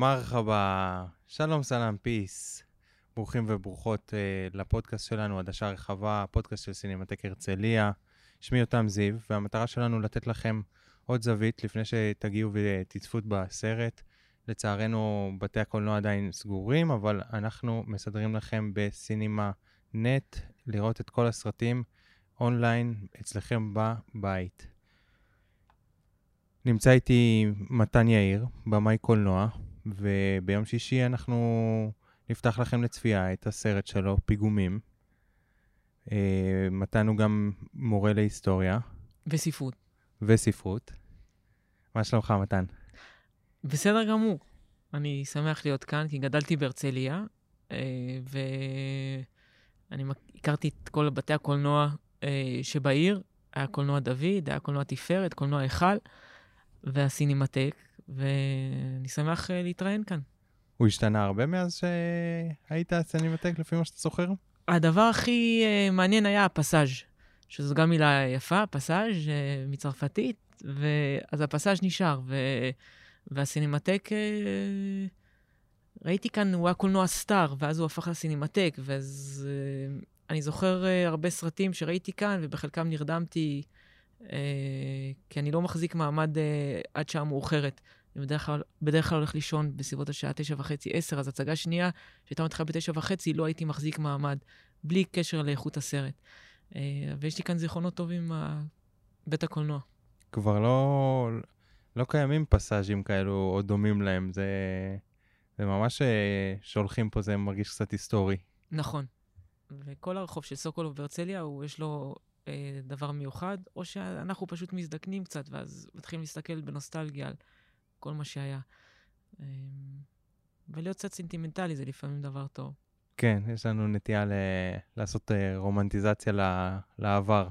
مرحبا, שלום سلام peace. ברוכים וברוכות uh, לפודקאסט שלנו, עדשה רחבה, פודקאסט של סינמטק הרצליה. שמי יותם זיו, והמטרה שלנו לתת לכם עוד זווית לפני שתגיעו ותצפו בסרט. לצערנו, בתי הקולנוע עדיין סגורים, אבל אנחנו מסדרים לכם בסינימה נט לראות את כל הסרטים אונליין אצלכם בבית. נמצא איתי מתן יאיר, במאי קולנוע, וביום שישי אנחנו נפתח לכם לצפייה את הסרט שלו, פיגומים. מתן הוא גם מורה להיסטוריה. וספרות. וספרות. מה שלומך, מתן? בסדר גמור. אני שמח להיות כאן, כי גדלתי בהרצליה, אה, ואני הכרתי את כל בתי הקולנוע אה, שבעיר. היה קולנוע דוד, היה קולנוע תפארת, קולנוע היכל והסינמטק, ואני שמח להתראיין כאן. הוא השתנה הרבה מאז שהיית סינמטק, לפי מה שאתה זוכר? הדבר הכי uh, מעניין היה הפסאז', שזו גם מילה יפה, פסאז' uh, מצרפתית, ואז הפסאז' נשאר, ו... והסינמטק, ראיתי כאן, הוא היה קולנוע סטאר, ואז הוא הפך לסינמטק, ואז uh, אני זוכר uh, הרבה סרטים שראיתי כאן, ובחלקם נרדמתי, uh, כי אני לא מחזיק מעמד uh, עד שעה מאוחרת. אני בדרך כלל, בדרך כלל הולך לישון בסביבות השעה תשע וחצי, עשר, אז הצגה שנייה, שהייתה מתחילה בתשע וחצי, לא הייתי מחזיק מעמד, בלי קשר לאיכות הסרט. אה, ויש לי כאן זיכרונות טובים מבית הקולנוע. כבר לא, לא קיימים פסאז'ים כאלו או דומים להם, זה, זה ממש אה, שהולכים פה, זה מרגיש קצת היסטורי. נכון. וכל הרחוב של סוקולוב בהרצליה, יש לו אה, דבר מיוחד, או שאנחנו פשוט מזדקנים קצת, ואז מתחילים להסתכל בנוסטלגיה על כל מה שהיה. אמ, ולהיות קצת סנטימנטלי זה לפעמים דבר טוב. כן, יש לנו נטייה ל... לעשות אה, רומנטיזציה לעבר.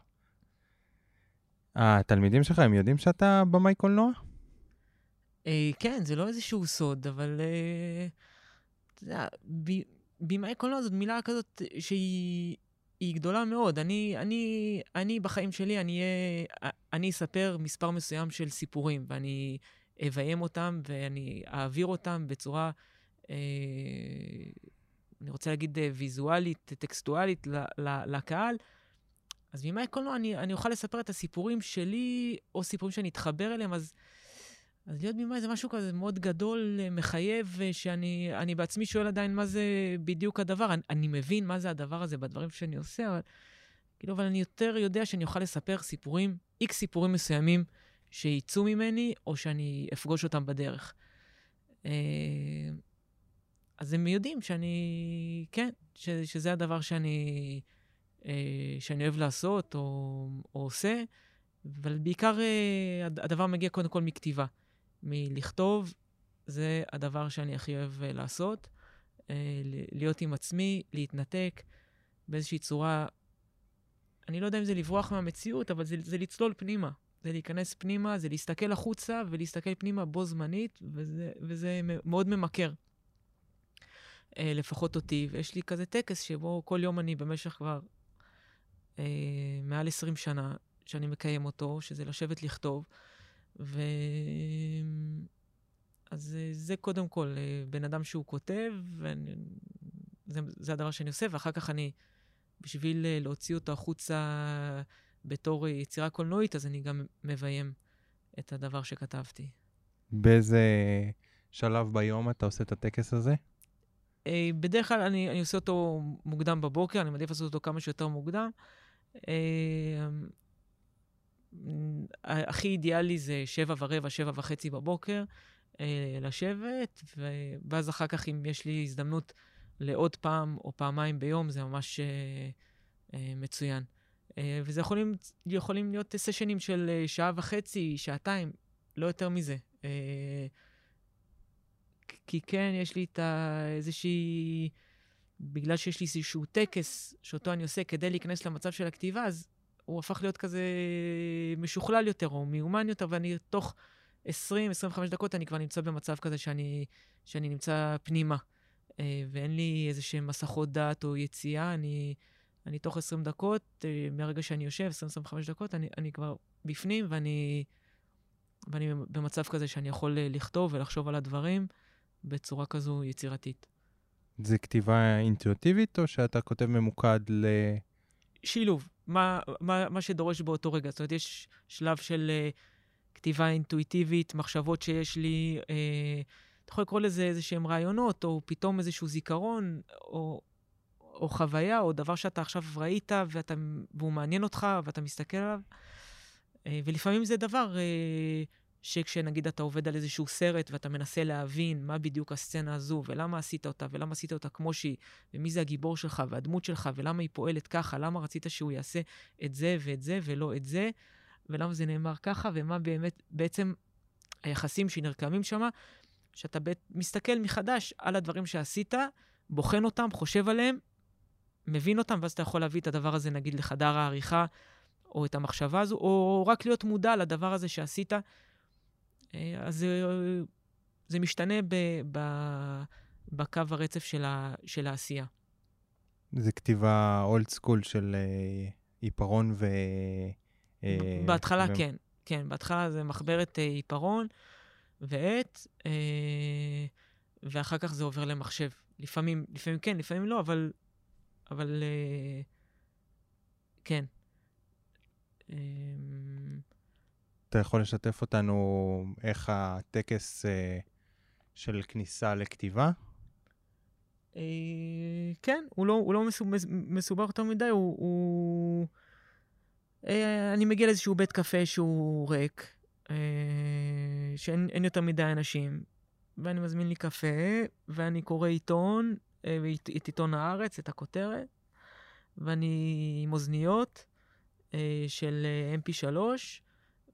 התלמידים שלך, הם יודעים שאתה במאי קולנוע? אה, כן, זה לא איזשהו סוד, אבל... אה, אתה יודע, במאי קולנוע זאת מילה כזאת שהיא גדולה מאוד. אני, אני, אני בחיים שלי, אני, אני אספר מספר מסוים של סיפורים, ואני אביים אותם ואני אעביר אותם בצורה, אה, אני רוצה להגיד אה, ויזואלית, טקסטואלית ל, ל, לקהל. אז ממאי קולנוע אני, אני אוכל לספר את הסיפורים שלי, או סיפורים שאני אתחבר אליהם, אז, אז להיות במאי זה משהו כזה מאוד גדול, אה, מחייב, אה, שאני בעצמי שואל עדיין מה זה בדיוק הדבר. אני, אני מבין מה זה הדבר הזה בדברים שאני עושה, אבל, כאילו, אבל אני יותר יודע שאני אוכל לספר סיפורים, איקס סיפורים מסוימים, שיצאו ממני, או שאני אפגוש אותם בדרך. אה, אז הם יודעים שאני, כן, ש, שזה הדבר שאני, אה, שאני אוהב לעשות או, או עושה, אבל בעיקר אה, הדבר מגיע קודם כל מכתיבה. מלכתוב, זה הדבר שאני הכי אוהב לעשות. להיות עם עצמי, להתנתק באיזושהי צורה, אני לא יודע אם זה לברוח מהמציאות, אבל זה, זה לצלול פנימה. זה להיכנס פנימה, זה להסתכל החוצה ולהסתכל פנימה בו זמנית, וזה, וזה מאוד ממכר. אה, לפחות אותי, ויש לי כזה טקס שבו כל יום אני במשך כבר אה, מעל 20 שנה, שאני מקיים אותו, שזה לשבת לכתוב. ו... אז אה, זה קודם כל, אה, בן אדם שהוא כותב, ואני, זה, הדבר שאני עושה, ואחר כך אני, בשביל להוציא אותו החוצה בתור יצירה קולנועית, אז אני גם מביים את הדבר שכתבתי. באיזה שלב ביום אתה עושה את הטקס הזה? אה, בדרך כלל אני, אני עושה אותו מוקדם בבוקר, אני מעדיף לעשות אותו כמה שיותר מוקדם. אה, הכי אידיאלי זה שבע ורבע, שבע וחצי בבוקר, אה, לשבת, ואז אחר כך, אם יש לי הזדמנות לעוד פעם או פעמיים ביום, זה ממש מצוין. אה, וזה יכולים, יכולים להיות סשנים של אה, שעה וחצי, שעתיים, לא יותר מזה. אה, כי כן, יש לי את איזושהי... בגלל שיש לי איזשהו טקס שאותו אני עושה כדי להיכנס למצב של הכתיבה, אז הוא הפך להיות כזה משוכלל יותר או מיומן יותר, ואני תוך 20-25 דקות אני כבר נמצא במצב כזה שאני, שאני נמצא פנימה. ואין לי איזה שהם מסכות דעת או יציאה, אני... אני תוך 20 דקות, אה, מהרגע שאני יושב, 20-25 דקות, אני, אני כבר בפנים ואני, ואני במצב כזה שאני יכול אה, לכתוב ולחשוב על הדברים, בצורה כזו יצירתית. זה כתיבה אינטואיטיבית, או שאתה כותב ממוקד ל... שילוב, מה, מה, מה שדורש באותו רגע. זאת אומרת, יש שלב של uh, כתיבה אינטואיטיבית, מחשבות שיש לי, uh, אתה יכול לקרוא לזה איזה שהם רעיונות, או פתאום איזשהו זיכרון, או, או חוויה, או דבר שאתה עכשיו ראית ואתה, והוא מעניין אותך, ואתה מסתכל עליו. Uh, ולפעמים זה דבר uh, שכשנגיד אתה עובד על איזשהו סרט ואתה מנסה להבין מה בדיוק הסצנה הזו, ולמה עשית אותה, ולמה עשית אותה כמו שהיא, ומי זה הגיבור שלך, והדמות שלך, ולמה היא פועלת ככה, למה רצית שהוא יעשה את זה ואת זה ולא את זה, ולמה זה נאמר ככה, ומה באמת, בעצם היחסים שנרקמים שם, שאתה מסתכל מחדש על הדברים שעשית, בוחן אותם, חושב עליהם, מבין אותם, ואז אתה יכול להביא את הדבר הזה, נגיד, לחדר העריכה, או את המחשבה הזו, או רק להיות מודע לדבר הזה שעשית. אה, אז זה, זה משתנה ב, ב, בקו הרצף של, ה, של העשייה. זה כתיבה אולד סקול של אה, עיפרון ו... אה, בהתחלה ו... כן, כן. בהתחלה זה מחברת עיפרון ועט, ואחר כך זה עובר למחשב. לפעמים, לפעמים כן, לפעמים לא, אבל... אבל כן. אתה יכול לשתף אותנו איך הטקס אה, של כניסה לכתיבה? אה, כן, הוא לא, הוא לא מסובך יותר מדי, הוא... הוא... אה, אני מגיע לאיזשהו בית קפה שהוא ריק, אה, שאין יותר מדי אנשים, ואני מזמין לי קפה, ואני קורא עיתון, אה, את עיתון הארץ, את הכותרת, ואני עם אוזניות אה, של אה, mp3,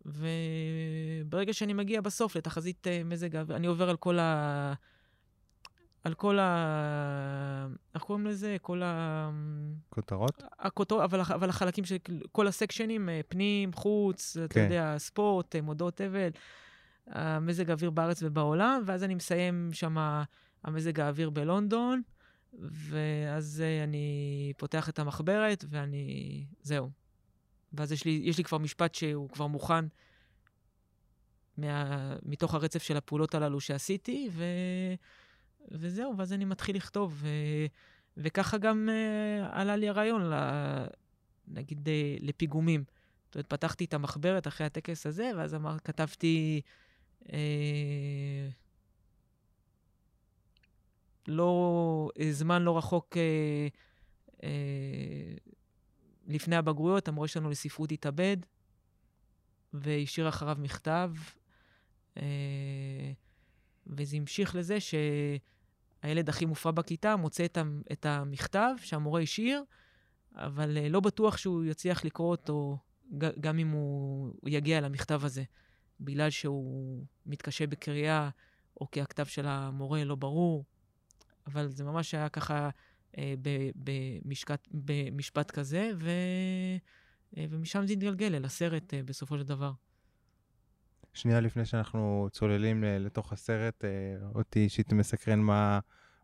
וברגע שאני מגיע בסוף לתחזית מזג האוויר, אני עובר על כל ה... על כל ה... איך קוראים לזה? כל ה... כותרות? הכותרות, אבל, אבל החלקים של כל הסקשנים, פנים, חוץ, כן. אתה יודע, ספורט, מודעות אבל, המזג האוויר בארץ ובעולם, ואז אני מסיים שם המזג האוויר בלונדון, ואז אני פותח את המחברת, ואני... זהו. ואז יש לי, יש לי כבר משפט שהוא כבר מוכן מה, מתוך הרצף של הפעולות הללו שעשיתי, ו, וזהו, ואז אני מתחיל לכתוב. ו, וככה גם uh, עלה לי הרעיון, ל, נגיד, uh, לפיגומים. זאת אומרת, פתחתי את המחברת אחרי הטקס הזה, ואז אמר, כתבתי... Uh, לא, זמן לא רחוק uh, uh, לפני הבגרויות, המורה שלנו לספרות התאבד, והשאיר אחריו מכתב, אה, וזה המשיך לזה שהילד הכי מופרע בכיתה מוצא את המכתב שהמורה השאיר, אבל אה, לא בטוח שהוא יצליח לקרוא אותו גם אם הוא יגיע למכתב הזה, בגלל שהוא מתקשה בקריאה, או כי הכתב של המורה לא ברור. אבל זה ממש היה ככה אה, במשקט, במשפט כזה, ו, אה, ומשם זה התגלגל אל הסרט אה, בסופו של דבר. שנייה לפני שאנחנו צוללים לתוך הסרט, אותי אישית מסקרן מה,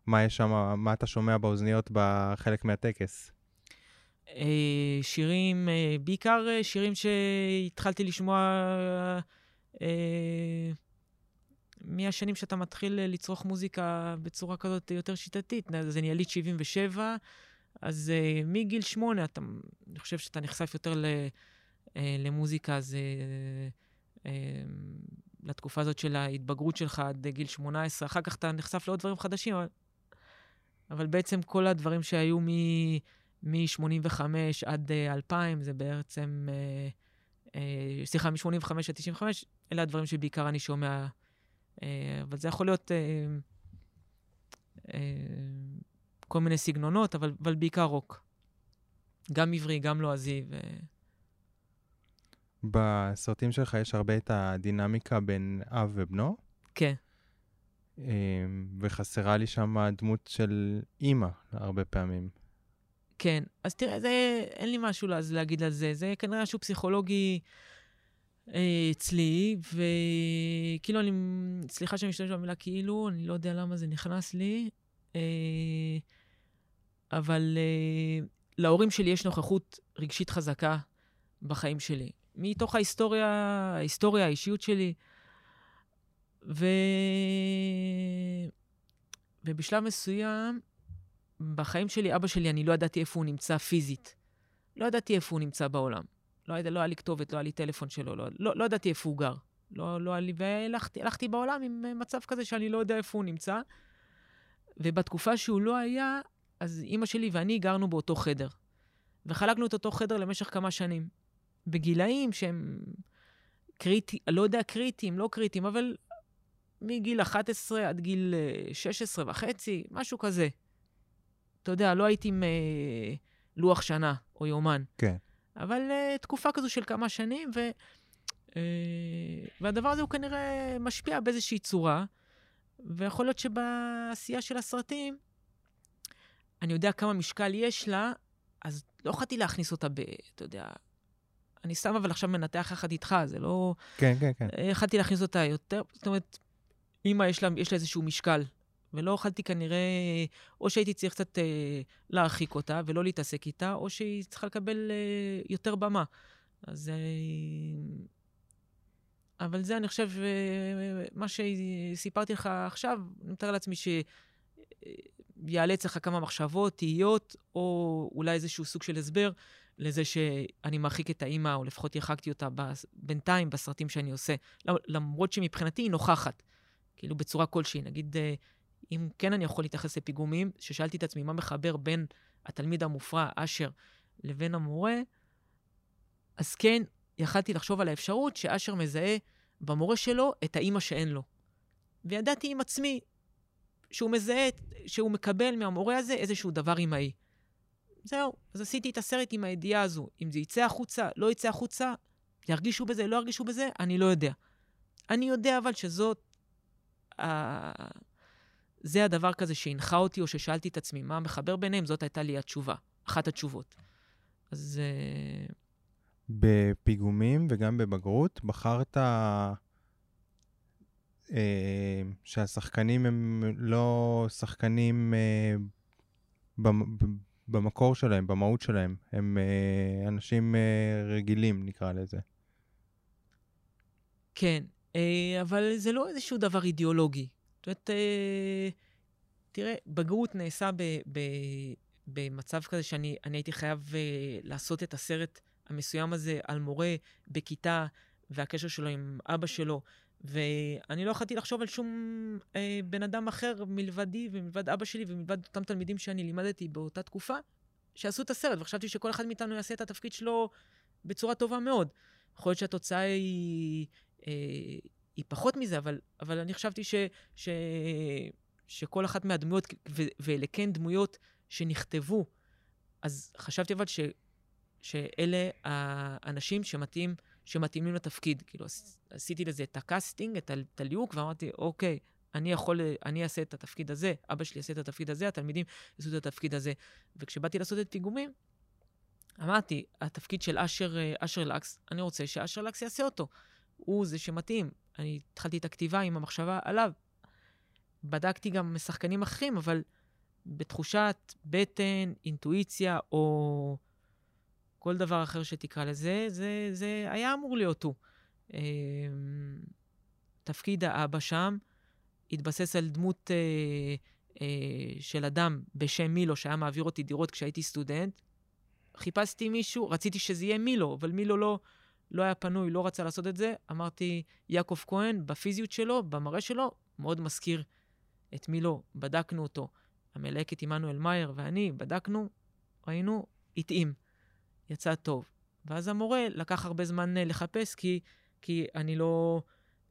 מה יש שם, מה אתה שומע באוזניות בחלק מהטקס. שירים, בעיקר שירים שהתחלתי לשמוע מהשנים שאתה מתחיל אה, לצרוך מוזיקה בצורה כזאת יותר שיטתית, אז אני יליד 77, אז uh, מגיל שמונה, אתה, אני חושב שאתה נחשף יותר ל, uh, למוזיקה, אז uh, uh, לתקופה הזאת של ההתבגרות שלך עד גיל 18, אחר כך אתה נחשף לעוד דברים חדשים, אבל, אבל בעצם כל הדברים שהיו מ-85 עד uh, 2000, זה בעצם, uh, uh, סליחה, מ-85 עד 95, אלה הדברים שבעיקר אני שומע אבל זה יכול להיות אה, אה, כל מיני סגנונות, אבל, אבל בעיקר רוק. גם עברי, גם לועזי. ו... בסרטים שלך יש הרבה את הדינמיקה בין אב ובנו. כן. וחסרה לי שם הדמות של אימא הרבה פעמים. כן, אז תראה, זה, אין לי משהו להגיד על זה. זה כנראה משהו פסיכולוגי אה, אצלי, וכאילו אני, סליחה שאני משתמש במילה כאילו, אני לא יודע למה זה נכנס לי, אה, אבל אה, להורים שלי יש נוכחות רגשית חזקה בחיים שלי. מתוך ההיסטוריה, ההיסטוריה, האישיות שלי. ו... ובשלב מסוים, בחיים שלי, אבא שלי, אני לא ידעתי איפה הוא נמצא פיזית. לא ידעתי איפה הוא נמצא בעולם. לא, לא היה לי כתובת, לא היה לי טלפון שלו, לא, לא, לא ידעתי איפה הוא גר. לא, לא היה לי, והלכתי בעולם עם מצב כזה שאני לא יודע איפה הוא נמצא. ובתקופה שהוא לא היה, אז אימא שלי ואני גרנו באותו חדר. וחלקנו את אותו חדר למשך כמה שנים. בגילאים שהם קריטי, לא יודע קריטיים, לא קריטיים, אבל מגיל 11 עד גיל 16 אה, וחצי, משהו כזה. אתה יודע, לא הייתי עם אה, לוח שנה או יומן. כן. אבל אה, תקופה כזו של כמה שנים, ו, אה, והדבר הזה הוא כנראה משפיע באיזושהי צורה, ויכול להיות שבעשייה של הסרטים, אני יודע כמה משקל יש לה, אז לא יכולתי להכניס אותה ב... אתה יודע, אני סתם אבל עכשיו מנתח יחד איתך, זה לא... כן, כן, כן. יכולתי להכניס אותה יותר, זאת אומרת, אימא יש לה, יש לה איזשהו משקל, ולא יכולתי כנראה, או שהייתי צריך קצת אה, להרחיק אותה ולא להתעסק איתה, או שהיא צריכה לקבל אה, יותר במה. אז... אה, אבל זה, אני חושב, אה, מה שסיפרתי לך עכשיו, אני מתאר לעצמי שיעלה אצלך כמה מחשבות, תהיות, או אולי איזשהו סוג של הסבר לזה שאני מרחיק את האימא, או לפחות הרחקתי אותה בינתיים בסרטים שאני עושה. למרות שמבחינתי היא נוכחת, כאילו בצורה כלשהי. נגיד, אה, אם כן אני יכול להתייחס לפיגומים, ששאלתי את עצמי מה מחבר בין התלמיד המופרע, אשר, לבין המורה, אז כן, יכלתי לחשוב על האפשרות שאשר מזהה במורה שלו את האימא שאין לו. וידעתי עם עצמי שהוא מזהה, שהוא מקבל מהמורה הזה איזשהו דבר אמאי. זהו, אז עשיתי את הסרט עם הידיעה הזו. אם זה יצא החוצה, לא יצא החוצה, ירגישו בזה, לא ירגישו בזה, אני לא יודע. אני יודע אבל שזאת... זה הדבר כזה שהנחה אותי, או ששאלתי את עצמי, מה מחבר ביניהם, זאת הייתה לי התשובה, אחת התשובות. אז... Uh, בפיגומים וגם בבגרות, בחרת אה, שהשחקנים הם לא שחקנים אה, במקור שלהם, במהות שלהם. הם אה, אנשים אה, רגילים, נקרא לזה. כן, אה, אבל זה לא איזשהו דבר אידיאולוגי. זאת אומרת, אה, תראה, בגרות נעשה ב, ב, במצב כזה שאני הייתי חייב אה, לעשות את הסרט המסוים הזה על מורה בכיתה והקשר שלו עם אבא שלו, ואני לא יכולתי לחשוב על שום אה, בן אדם אחר מלבדי ומלבד אבא שלי ומלבד אותם תלמידים שאני לימדתי באותה תקופה, שעשו את הסרט, וחשבתי שכל אחד מאיתנו יעשה את התפקיד שלו בצורה טובה מאוד. יכול להיות שהתוצאה היא, אה, היא פחות מזה, אבל, אבל אני חשבתי ש, ש, שכל אחת מהדמויות, ואלה כן דמויות שנכתבו, אז חשבתי אבל ש, שאלה האנשים שמתאים, שמתאימים לתפקיד. כאילו, עשיתי לזה את ה casting, את הליהוק, ואמרתי, אוקיי, אני יכול, אני אעשה את התפקיד הזה, אבא שלי יעשה את התפקיד הזה, התלמידים יעשו את התפקיד הזה. וכשבאתי לעשות את פיגומים, אמרתי, התפקיד של אשר, אשר לקס, אני רוצה שאשר לקס יעשה אותו. הוא זה שמתאים. אני התחלתי את הכתיבה עם המחשבה עליו. בדקתי גם שחקנים אחרים, אבל בתחושת בטן, אינטואיציה, או כל דבר אחר שתקרא לזה, זה, זה היה אמור להיות הוא. אמ, תפקיד האבא שם התבסס על דמות אה, אה, של אדם בשם מילו, שהיה מעביר אותי דירות כשהייתי סטודנט. חיפשתי מישהו, רציתי שזה יהיה מילו, אבל מילו לא, לא היה פנוי, לא רצה לעשות את זה. אמרתי, יעקב כהן, בפיזיות שלו, במראה שלו, מאוד מזכיר את מילו. בדקנו אותו. המלהקת עמנואל מאייר ואני בדקנו, ראינו, התאים. יצא טוב. ואז המורה לקח הרבה זמן אה, לחפש, כי, כי אני לא,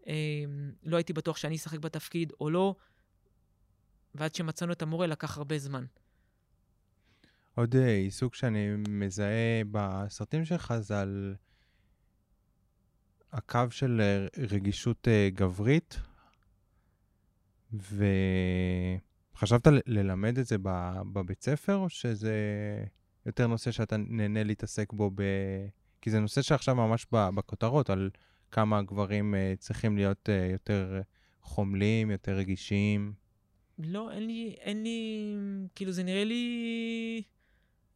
אה, לא הייתי בטוח שאני אשחק בתפקיד או לא, ועד שמצאנו את המורה לקח הרבה זמן. עוד אה, עיסוק שאני מזהה בסרטים שלך זה על הקו של אה, רגישות גברית, וחשבת ללמד את זה בבית ספר, או שזה יותר נושא שאתה נהנה להתעסק בו, ב... כי זה נושא שעכשיו ממש בכותרות, על כמה גברים uh, צריכים להיות יותר חומלים, יותר רגישים. לא, אין לי, אין לי, כאילו זה נראה לי,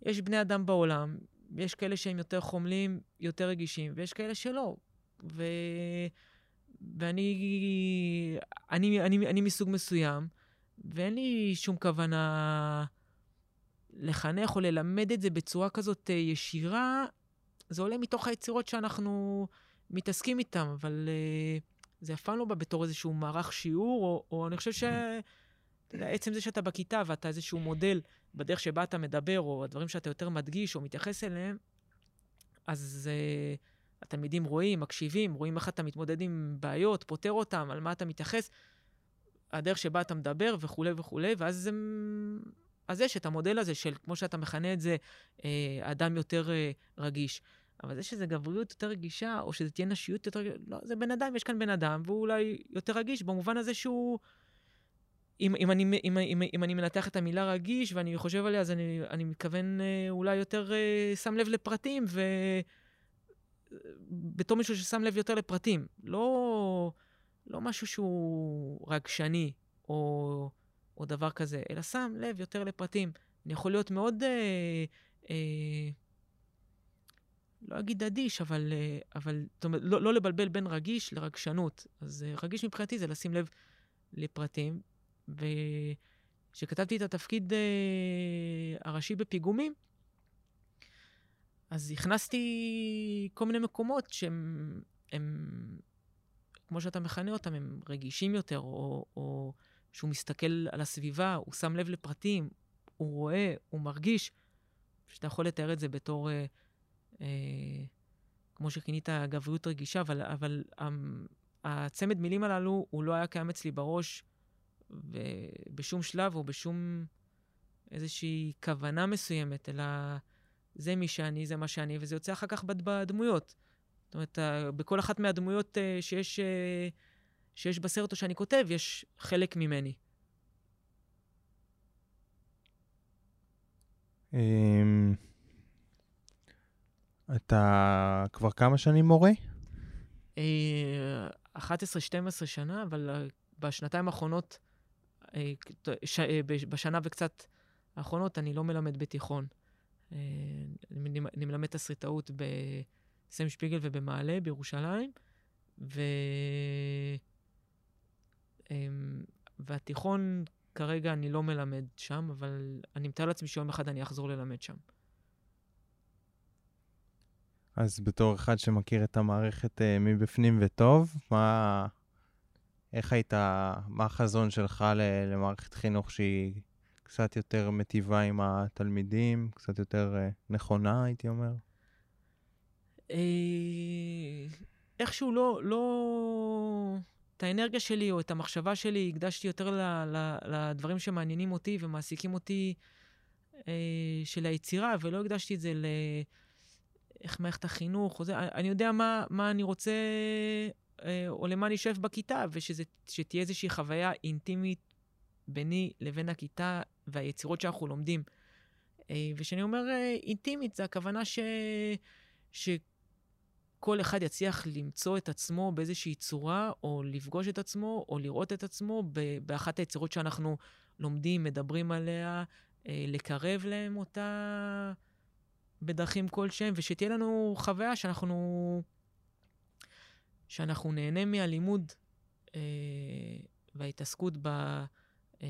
יש בני אדם בעולם, יש כאלה שהם יותר חומלים, יותר רגישים, ויש כאלה שלא. ו... ואני אני, אני, אני מסוג מסוים, ואין לי שום כוונה לחנך או ללמד את זה בצורה כזאת אה, ישירה. זה עולה מתוך היצירות שאנחנו מתעסקים איתן, אבל uh, זה אף פעם לא בא בתור איזשהו מערך שיעור, או, או אני חושב ש... אתה יודע, עצם זה שאתה בכיתה ואתה איזשהו מודל בדרך שבה אתה מדבר, או הדברים שאתה יותר מדגיש או מתייחס אליהם, אז uh, התלמידים רואים, מקשיבים, רואים איך אתה מתמודד עם בעיות, פותר אותם, על מה אתה מתייחס, הדרך שבה אתה מדבר וכולי וכולי, ואז הם... אז יש את המודל הזה של, כמו שאתה מכנה את זה, אה, אדם יותר אה, רגיש. אבל זה שזה גבריות יותר רגישה, או שזה תהיה נשיות יותר... לא, זה בן אדם, יש כאן בן אדם, והוא אולי יותר רגיש במובן הזה שהוא... אם, אם, אני, אם, אם, אם אני מנתח את המילה רגיש ואני חושב עליה, אז אני, אני מתכוון אה, אולי יותר אה, שם לב לפרטים, ו... בתור מישהו ששם לב יותר לפרטים. לא, לא משהו שהוא רגשני, או, או דבר כזה, אלא שם לב יותר לפרטים. אני יכול להיות מאוד... אה, אה, לא אגיד אדיש, אבל, אה, אבל זאת אומרת, לא, לא לבלבל בין רגיש לרגשנות. אז אה, רגיש מבחינתי זה לשים לב לפרטים. וכשכתבתי את התפקיד אה, הראשי בפיגומים, אז הכנסתי כל מיני מקומות שהם, הם, כמו שאתה מכנה אותם, הם רגישים יותר, או, או שהוא מסתכל על הסביבה, הוא שם לב לפרטים, הוא רואה, הוא מרגיש, שאתה יכול לתאר את זה בתור... אה, אה, כמו שכינית גבריות רגישה, אבל, אבל הצמד מילים הללו, הוא לא היה קיים אצלי בראש בשום שלב או בשום איזושהי כוונה מסוימת, אלא זה מי שאני, זה מה שאני, וזה יוצא אחר כך בדמויות. זאת אומרת, בכל אחת מהדמויות אה, שיש, אה, שיש בסרט או שאני כותב, יש חלק ממני. אמ, אתה כבר כמה שנים מורה? 11-12 אה, שנה, אבל אה, בשנתיים האחרונות, אה, בשנה וקצת האחרונות, אני לא מלמד בתיכון. אני מלמד תסריטאות בסם שפיגל ובמעלה בירושלים, ו... והתיכון, כרגע אני לא מלמד שם, אבל אני מתאר לעצמי שיום אחד אני אחזור ללמד שם. אז בתור אחד שמכיר את המערכת uh, מבפנים וטוב, מה... איך היית, מה החזון שלך למערכת חינוך שהיא קצת יותר מטיבה עם התלמידים, קצת יותר uh, נכונה, הייתי אומר? אה, איכשהו לא, לא... את האנרגיה שלי או את המחשבה שלי הקדשתי יותר ל, ל, לדברים שמעניינים אותי ומעסיקים אותי אה, של היצירה, ולא הקדשתי את זה ל... איך מערכת החינוך, או זה, אני יודע מה, מה אני רוצה, אה, או למה אני אשב בכיתה, ושתהיה איזושהי חוויה אינטימית ביני לבין הכיתה והיצירות שאנחנו לומדים. אה, וכשאני אומר אה, אינטימית, זה הכוונה ש... שכל אחד יצליח למצוא את עצמו באיזושהי צורה, או לפגוש את עצמו, או לראות את עצמו באחת היצירות שאנחנו לומדים, מדברים עליה, לקרב להם אותה. בדרכים כלשהם, ושתהיה לנו חוויה שאנחנו, שאנחנו נהנה מהלימוד אה, וההתעסקות ב, אה,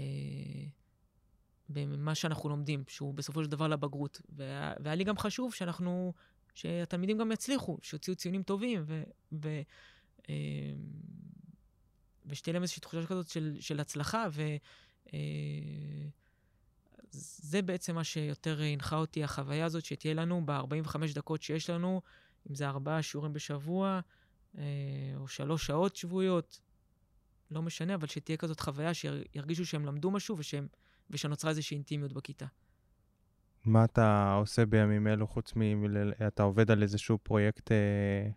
במה שאנחנו לומדים, שהוא בסופו של דבר לבגרות. והיה, והיה לי גם חשוב שאנחנו, שהתלמידים גם יצליחו, שיוציאו ציונים טובים, ו, ו, אה, ושתהיה להם איזושהי תחושה כזאת של, של הצלחה, ו... אה, בעצם מה שיותר הנחה אותי, החוויה הזאת שתהיה לנו ב-45 דקות שיש לנו, אם זה ארבעה שיעורים בשבוע, אה, או שלוש שעות שבועיות, לא משנה, אבל שתהיה כזאת חוויה שירגישו שהם למדו משהו ושהם, ושנוצרה איזושהי אינטימיות בכיתה. מה אתה עושה בימים אלו חוץ מ... אתה עובד על איזשהו פרויקט אה,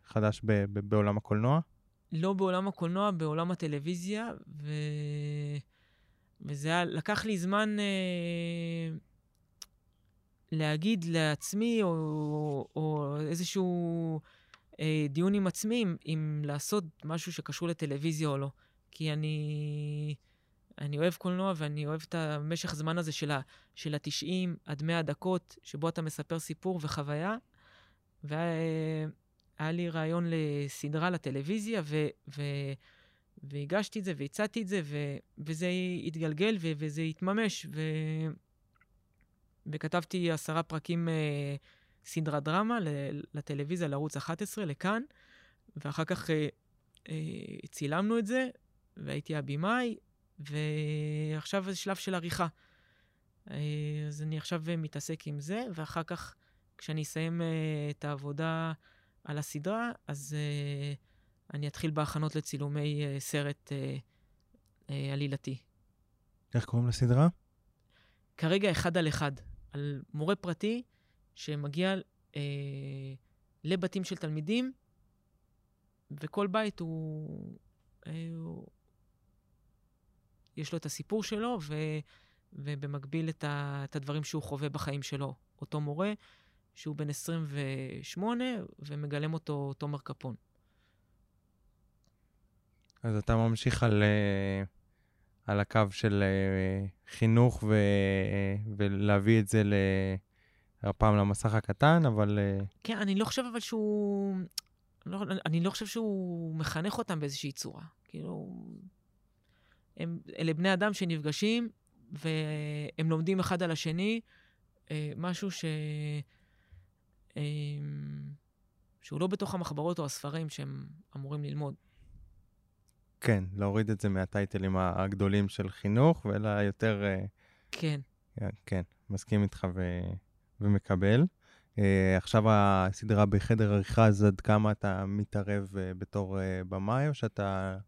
חדש ב- ב- בעולם הקולנוע? לא בעולם הקולנוע, בעולם הטלוויזיה, ו... וזה היה, לקח לי זמן אה, להגיד לעצמי, או, או איזשהו אה, דיון עם עצמי, אם לעשות משהו שקשור לטלוויזיה או לא. כי אני, אני אוהב קולנוע ואני אוהב את המשך זמן הזה של, ה, של ה-90 עד 100 דקות, שבו אתה מספר סיפור וחוויה. והיה לי רעיון לסדרה לטלוויזיה, ו... ו והגשתי את זה והצעתי את זה, ו, וזה התגלגל ו, וזה התממש. ו, וכתבתי עשרה פרקים אה, סדרת דרמה לטלוויזיה, לערוץ 11, לכאן, ואחר כך אה, אה, צילמנו את זה, והייתי הבמאי, ועכשיו זה שלב של עריכה. אה, אז אני עכשיו מתעסק עם זה, ואחר כך, כשאני אסיים אה, את העבודה על הסדרה, אז אה, אני אתחיל בהכנות לצילומי סרט עלילתי. איך קוראים לסדרה? כרגע אחד על אחד, על מורה פרטי שמגיע אה, לבתים של תלמידים, וכל בית הוא, אה, הוא... יש לו את הסיפור שלו, ו, ובמקביל את, ה, את הדברים שהוא חווה בחיים שלו. אותו מורה, שהוא בן 28, ומגלם אותו תומר קפון. אז אתה ממשיך על, אה, על הקו של אה, חינוך ו, ולהביא את זה ל... הפעם למסך הקטן, אבל... אה, כן, אני לא חושב אבל שהוא... לא, אני לא חושב שהוא מחנך אותם באיזושהי צורה. כאילו, הם, אלה בני אדם שנפגשים, והם לומדים אחד על השני, משהו ש... שהוא לא בתוך המחברות או הספרים שהם אמורים ללמוד. כן, להוריד את זה מהטייטלים הגדולים של חינוך, אלא יותר... אה, כן. כן, מסכים איתך ו... ומקבל. Uh, עכשיו הסדרה בחדר עריכה, אז עד כמה אתה מתערב uh, בתור uh, במאי, או שאתה,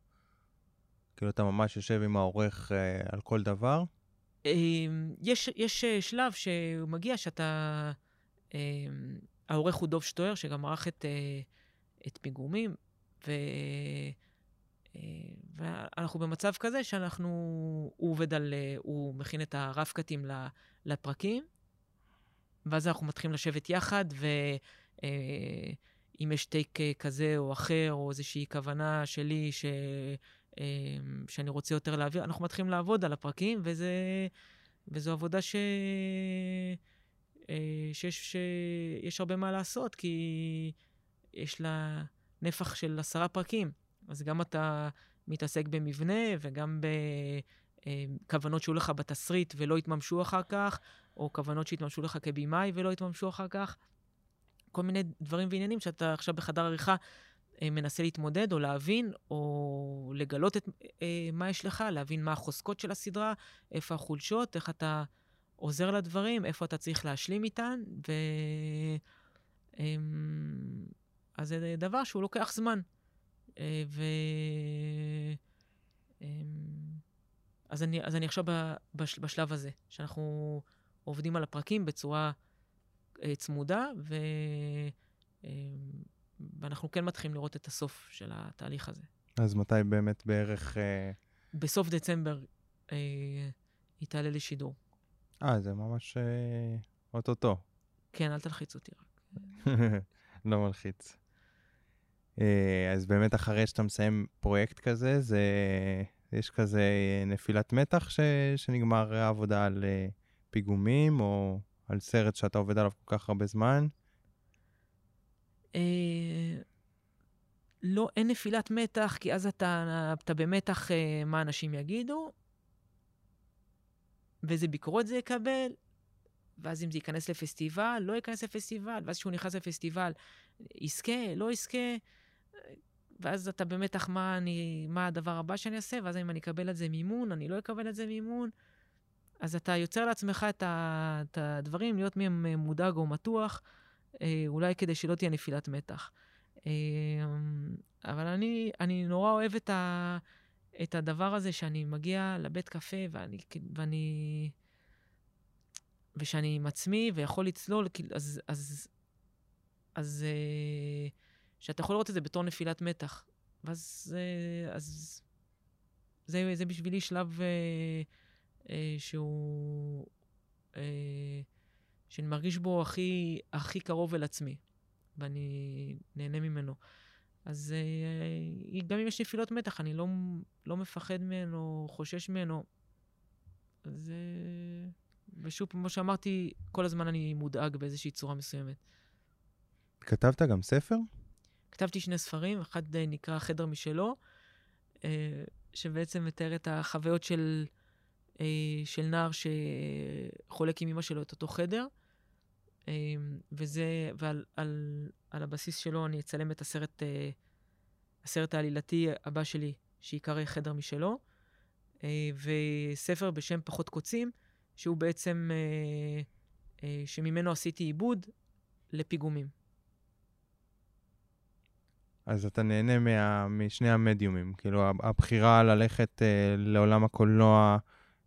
כאילו, אתה ממש יושב עם העורך uh, על כל דבר? Uh, יש, יש שלב שמגיע שאתה... Uh, העורך הוא דוב שטויר, שגם ערך את, uh, את פיגומים, ו... ואנחנו במצב כזה שאנחנו, הוא עובד על, הוא מכין את הרב-קטים לפרקים, ואז אנחנו מתחילים לשבת יחד, ואם יש טייק כזה או אחר, או איזושהי כוונה שלי ש... שאני רוצה יותר להעביר, אנחנו מתחילים לעבוד על הפרקים, וזה, וזו עבודה ש... שיש, שיש הרבה מה לעשות, כי יש לה נפח של עשרה פרקים. אז גם אתה מתעסק במבנה וגם בכוונות שהיו לך בתסריט ולא התממשו אחר כך, או כוונות שהתממשו לך כבימאי ולא התממשו אחר כך. כל מיני דברים ועניינים שאתה עכשיו בחדר עריכה אה, מנסה להתמודד או להבין, או לגלות את אה, מה יש לך, להבין מה החוזקות של הסדרה, איפה החולשות, איך אתה עוזר לדברים, איפה אתה צריך להשלים איתן, ו... אמ, אז זה דבר שהוא לוקח זמן. אה, ו... אמ, אז אני, אז אני עכשיו בשלב הזה, שאנחנו עובדים על הפרקים בצורה אה, צמודה, ו... ואנחנו כן מתחילים לראות את הסוף של התהליך הזה. אז מתי באמת בערך... אה, בסוף דצמבר אה, היא תעלה לשידור. אה, זה ממש אה, אוטוטו. כן, אל תלחיץ אותי רק. לא מלחיץ. אה, אז באמת אחרי שאתה מסיים פרויקט כזה, זה, יש כזה נפילת מתח ש, שנגמר העבודה על אה, פיגומים, או על סרט שאתה עובד עליו כל כך הרבה זמן? אה, לא, אין נפילת מתח, כי אז אתה, אתה במתח מה אנשים יגידו, ואיזה ביקורות זה יקבל, ואז אם זה ייכנס לפסטיבל, לא ייכנס לפסטיבל, ואז כשהוא נכנס לפסטיבל, יזכה, לא יזכה. ואז אתה במתח מה, אני, מה הדבר הבא שאני אעשה, ואז אם אני אקבל על זה מימון, אני לא אקבל על זה מימון. אז אתה יוצר לעצמך את, ה, את הדברים, להיות מהם מודאג או מתוח, אה, אולי כדי שלא תהיה נפילת מתח. אה, אבל אני, אני נורא אוהב את, ה, את הדבר הזה שאני מגיע לבית קפה ואני, ואני ושאני עם עצמי ויכול לצלול, אז, אז, אז אה, שאתה יכול לראות את זה בתור נפילת מתח. ואז אה, אז זה, זה בשבילי שלב אה, אה, שהוא... אה, שאני מרגיש בו הכי, הכי קרוב אל עצמי, ואני נהנה ממנו. אז אה, גם אם יש נפילות מתח, אני לא, לא מפחד ממנו, חושש ממנו. אז... אה, ושוב, כמו שאמרתי, כל הזמן אני מודאג באיזושהי צורה מסוימת. כתבת גם ספר? כתבתי שני ספרים, אחד אה, נקרא חדר משלו, אה, שבעצם מתאר את החוויות של, אה, של נער שחולק עם אמא שלו את אותו חדר. אה, וזה, ועל על, על הבסיס שלו אני אצלם את הסרט, אה, הסרט העלילתי הבא שלי, שייקרא חדר משלו, אה, וספר בשם פחות קוצים, שהוא בעצם, אה, שממנו עשיתי עיבוד לפיגומים. אז אתה נהנה מה, משני המדיומים. כאילו, הבחירה ללכת לעולם הקולנוע,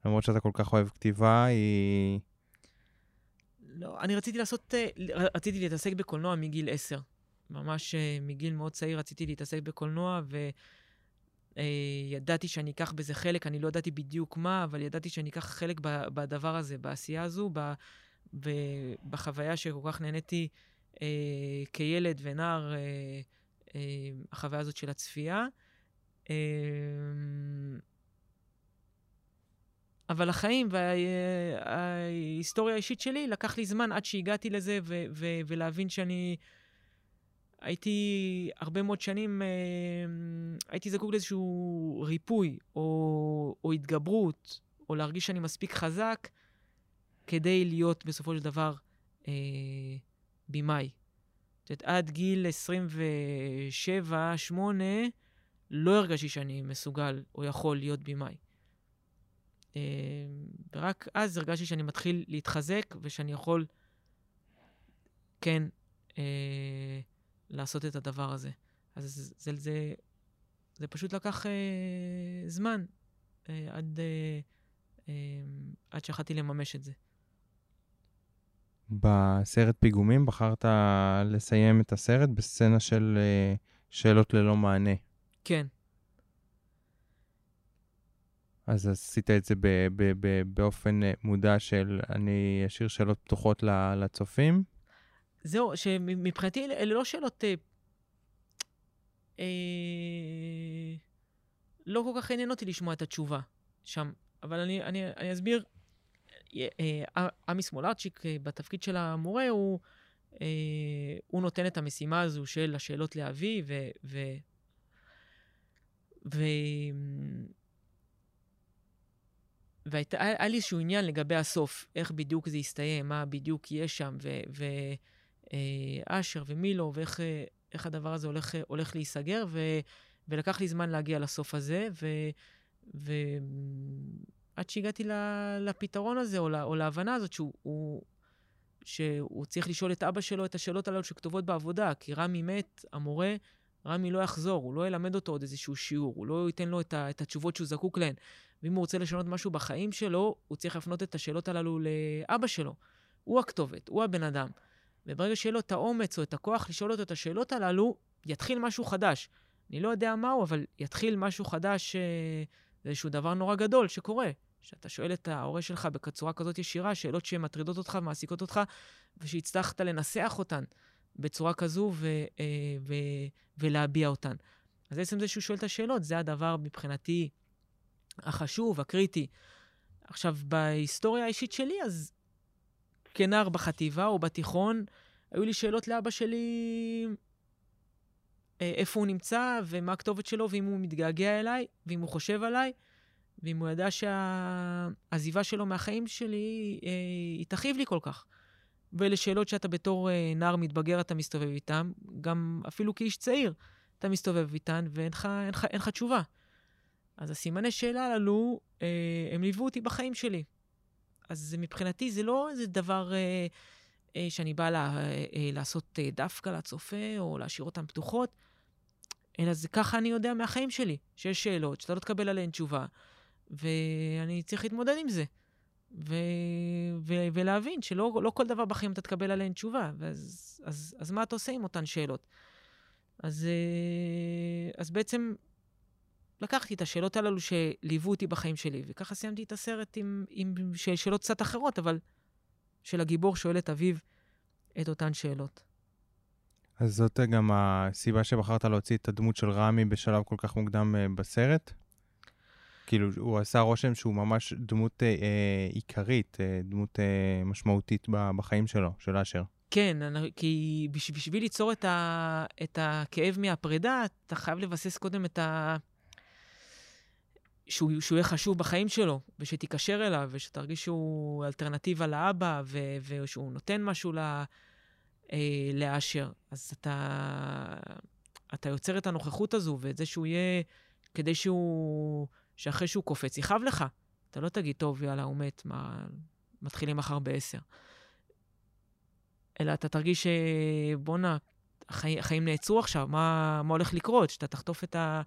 למרות שאתה כל כך אוהב כתיבה, היא... לא, אני רציתי לעשות, אה, רציתי להתעסק בקולנוע מגיל עשר. ממש אה, מגיל מאוד צעיר רציתי להתעסק בקולנוע, וידעתי אה, שאני אקח בזה חלק, אני לא ידעתי בדיוק מה, אבל ידעתי שאני אקח חלק בדבר הזה, בעשייה הזו, בחוויה שכל כך נהניתי כילד ונער, החוויה הזאת של הצפייה. אה, אבל החיים וההיסטוריה האישית שלי, לקח לי זמן עד שהגעתי לזה ו- ו- ולהבין שאני... הייתי הרבה מאוד שנים, אה, הייתי זקוק לאיזשהו ריפוי או, או התגברות, או להרגיש שאני מספיק חזק כדי להיות בסופו של דבר אה, במאי. זאת אומרת, עד גיל 27-8 לא הרגשתי שאני מסוגל או יכול להיות במאי. אה, ורק אז הרגשתי שאני מתחיל להתחזק ושאני יכול, כן, אה, לעשות את הדבר הזה. אז זה, זה, זה, זה פשוט לקח אה, זמן אה, עד, אה, אה, עד שיכלתי לממש את זה. בסרט פיגומים בחרת לסיים את הסרט בסצנה של אה, שאלות ללא מענה. כן. אז עשית את זה ב- ב- ב- באופן אה, מודע של אני אשאיר שאלות פתוחות לצופים? זהו, שמבחינתי אלה לא שאלות... אה, אה, לא כל כך עניין אותי לשמוע את התשובה שם, אבל אני, אני, אני אסביר. אה, עמי סמולרצ'יק בתפקיד של המורה, הוא, אה, הוא נותן את המשימה הזו של השאלות לאבי, ו... ו, ו והיה לי איזשהו עניין לגבי הסוף, איך בדיוק זה יסתיים, מה בדיוק יהיה שם, ואשר אה, ומילו, ואיך איך הדבר הזה הולך, הולך להיסגר, ו, ולקח לי זמן להגיע לסוף הזה, ו, ועד שהגעתי לפתרון הזה, או, לה, או להבנה הזאת שהוא... הוא, שהוא צריך לשאול את אבא שלו את השאלות הללו שכתובות בעבודה, כי רמי מת, המורה, רמי לא יחזור, הוא לא ילמד אותו עוד איזשהו שיעור, הוא לא ייתן לו את, ה, את התשובות שהוא זקוק להן. ואם הוא רוצה לשנות משהו בחיים שלו, הוא צריך להפנות את השאלות הללו לאבא שלו. הוא הכתובת, הוא הבן אדם. וברגע שיהיה לו את האומץ או את הכוח לשאול אותו את השאלות הללו, יתחיל משהו חדש. אני לא יודע מהו, אבל יתחיל משהו חדש, אה, זה איזשהו דבר נורא גדול שקורה. שאתה שואל את ההורה שלך בצורה כזאת ישירה, שאלות שמטרידות אותך ומעסיקות אותך, ושהצלחת לנסח אותן בצורה כזו ו, אה, ו, ולהביע אותן. אז בעצם זה שהוא שואל את השאלות, זה הדבר מבחינתי החשוב, הקריטי. עכשיו, בהיסטוריה האישית שלי, אז כנער בחטיבה או בתיכון, היו לי שאלות לאבא שלי אה, איפה הוא נמצא ומה הכתובת שלו, ואם הוא מתגעגע אליי, ואם הוא חושב עליי, ואם הוא ידע שהעזיבה שלו מהחיים שלי, אה, היא תכאיב לי כל כך. ואלה שאלות שאתה בתור אה, נער מתבגר, אתה מסתובב איתן, גם אפילו כאיש צעיר, אתה מסתובב איתן ואין לך תשובה. אז הסימני שאלה הללו, אה, הם ליוו אותי בחיים שלי. אז מבחינתי זה לא איזה דבר אה, אה, שאני באה לה, אה, אה, לעשות אה, דווקא לצופה, או להשאיר אותן פתוחות, אלא זה ככה אני יודע מהחיים שלי, שיש שאלות שאתה לא תקבל עליהן תשובה, ואני צריך להתמודד עם זה. ו- ו- ולהבין שלא לא כל דבר בחיים אתה תקבל עליהן תשובה, ואז, אז, אז מה אתה עושה עם אותן שאלות? אז, אה, אז בעצם לקחתי את השאלות הללו שליוו אותי בחיים שלי, וככה סיימתי את הסרט עם, עם שאלות קצת אחרות, אבל של הגיבור שואל את אביו את אותן שאלות. אז זאת גם הסיבה שבחרת להוציא את הדמות של רמי בשלב כל כך מוקדם uh, בסרט? כאילו, הוא עשה רושם שהוא ממש דמות uh, uh, עיקרית, uh, דמות uh, משמעותית בחיים שלו, של אשר. כן, כי בשביל ליצור את, ה, את הכאב מהפרידה, אתה חייב לבסס קודם את, ה, שהוא, שהוא יהיה חשוב בחיים שלו, ושתיקשר אליו, ושתרגיש שהוא אלטרנטיבה לאבא, ו, ושהוא נותן משהו ל, אה, לאשר. אז אתה, אתה יוצר את הנוכחות הזו, ואת זה שהוא יהיה, כדי שהוא, שאחרי שהוא קופץ, יכאב לך. אתה לא תגיד, טוב, יאללה, הוא מת, מה, מתחילים מחר בעשר. אלא אתה תרגיש שבואנה, החיים, החיים נעצרו עכשיו, מה, מה הולך לקרות? שאתה תחטוף את, ה,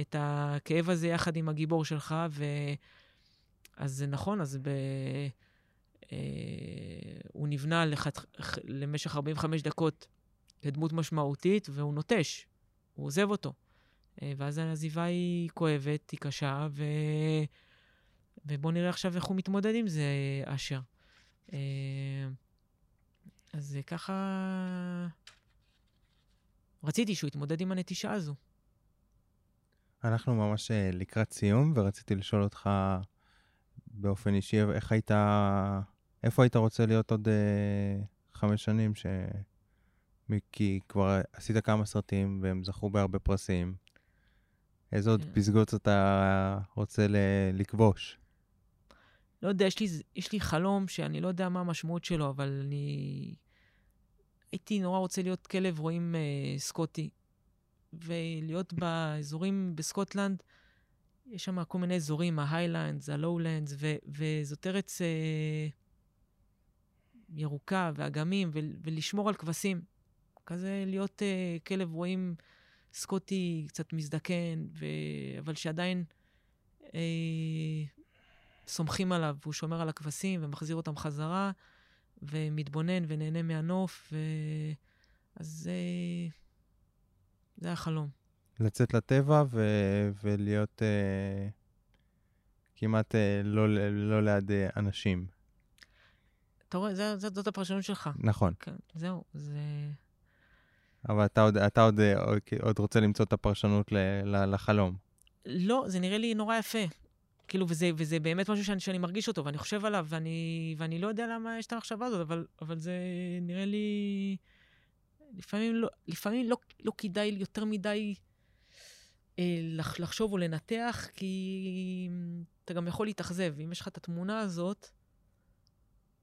את הכאב הזה יחד עם הגיבור שלך, ו... אז זה נכון, אז ב... אה, הוא נבנה לחת... למשך 45 דקות כדמות משמעותית, והוא נוטש, הוא עוזב אותו. אה, ואז העזיבה היא כואבת, היא קשה, ו... ובואו נראה עכשיו איך הוא מתמודד עם זה, אשר. אה, אז ככה... רציתי שהוא יתמודד עם הנטישה הזו. אנחנו ממש אה, לקראת סיום, ורציתי לשאול אותך באופן אישי, איך היית, איפה היית רוצה להיות עוד אה, חמש שנים, ש... כי כבר עשית כמה סרטים והם זכו בהרבה פרסים. איזה עוד כן. פסגות אתה רוצה ל- לכבוש? לא יודע, יש לי, יש לי חלום שאני לא יודע מה המשמעות שלו, אבל אני הייתי נורא רוצה להיות כלב רועים אה, סקוטי, ולהיות באזורים בסקוטלנד, יש שם כל מיני אזורים, ההיילנדס, הלואולנדס, וזאת ארץ אה, ירוקה ואגמים, ו- ולשמור על כבשים. כזה להיות אה, כלב רועים סקוטי קצת מזדקן, ו... אבל שעדיין אה, סומכים עליו, והוא שומר על הכבשים ומחזיר אותם חזרה. ומתבונן ונהנה מהנוף, ו... אז זה... זה החלום. לצאת לטבע ו... ולהיות uh, כמעט uh, לא, לא ליד uh, אנשים. אתה רואה, זה, זה, זאת הפרשנות שלך. נכון. כן, זהו, זה... אבל אתה עוד, אתה עוד, עוד, עוד רוצה למצוא את הפרשנות ל, ל, לחלום. לא, זה נראה לי נורא יפה. כאילו, וזה, וזה באמת משהו שאני, שאני מרגיש אותו, ואני חושב עליו, ואני, ואני לא יודע למה יש את המחשבה הזאת, אבל, אבל זה נראה לי... לפעמים לא, לפעמים לא, לא כדאי יותר מדי אה, לח, לחשוב או לנתח, כי אתה גם יכול להתאכזב. אם יש לך את התמונה הזאת,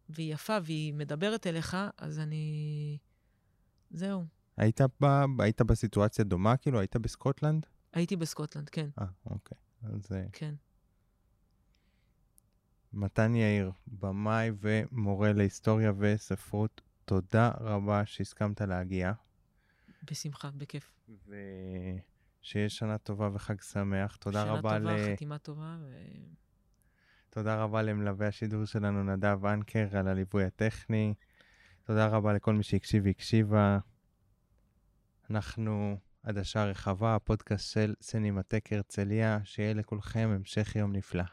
והיא יפה והיא מדברת אליך, אז אני... זהו. היית, ב... היית בסיטואציה דומה? כאילו, היית בסקוטלנד? הייתי בסקוטלנד, כן. אה, אוקיי. אז... אה, כן. מתן יאיר, במאי ומורה להיסטוריה וספרות, תודה רבה שהסכמת להגיע. בשמחה, בכיף. ושיהיה שנה טובה וחג שמח. תודה רבה ל... שנה טובה, חתימה טובה. ו... תודה רבה למלווה השידור שלנו, נדב אנקר, על הליווי הטכני. תודה רבה לכל מי שהקשיב והקשיבה. אנחנו עדשה רחבה, הפודקאסט של סינמטק הרצליה, שיהיה לכולכם המשך יום נפלא.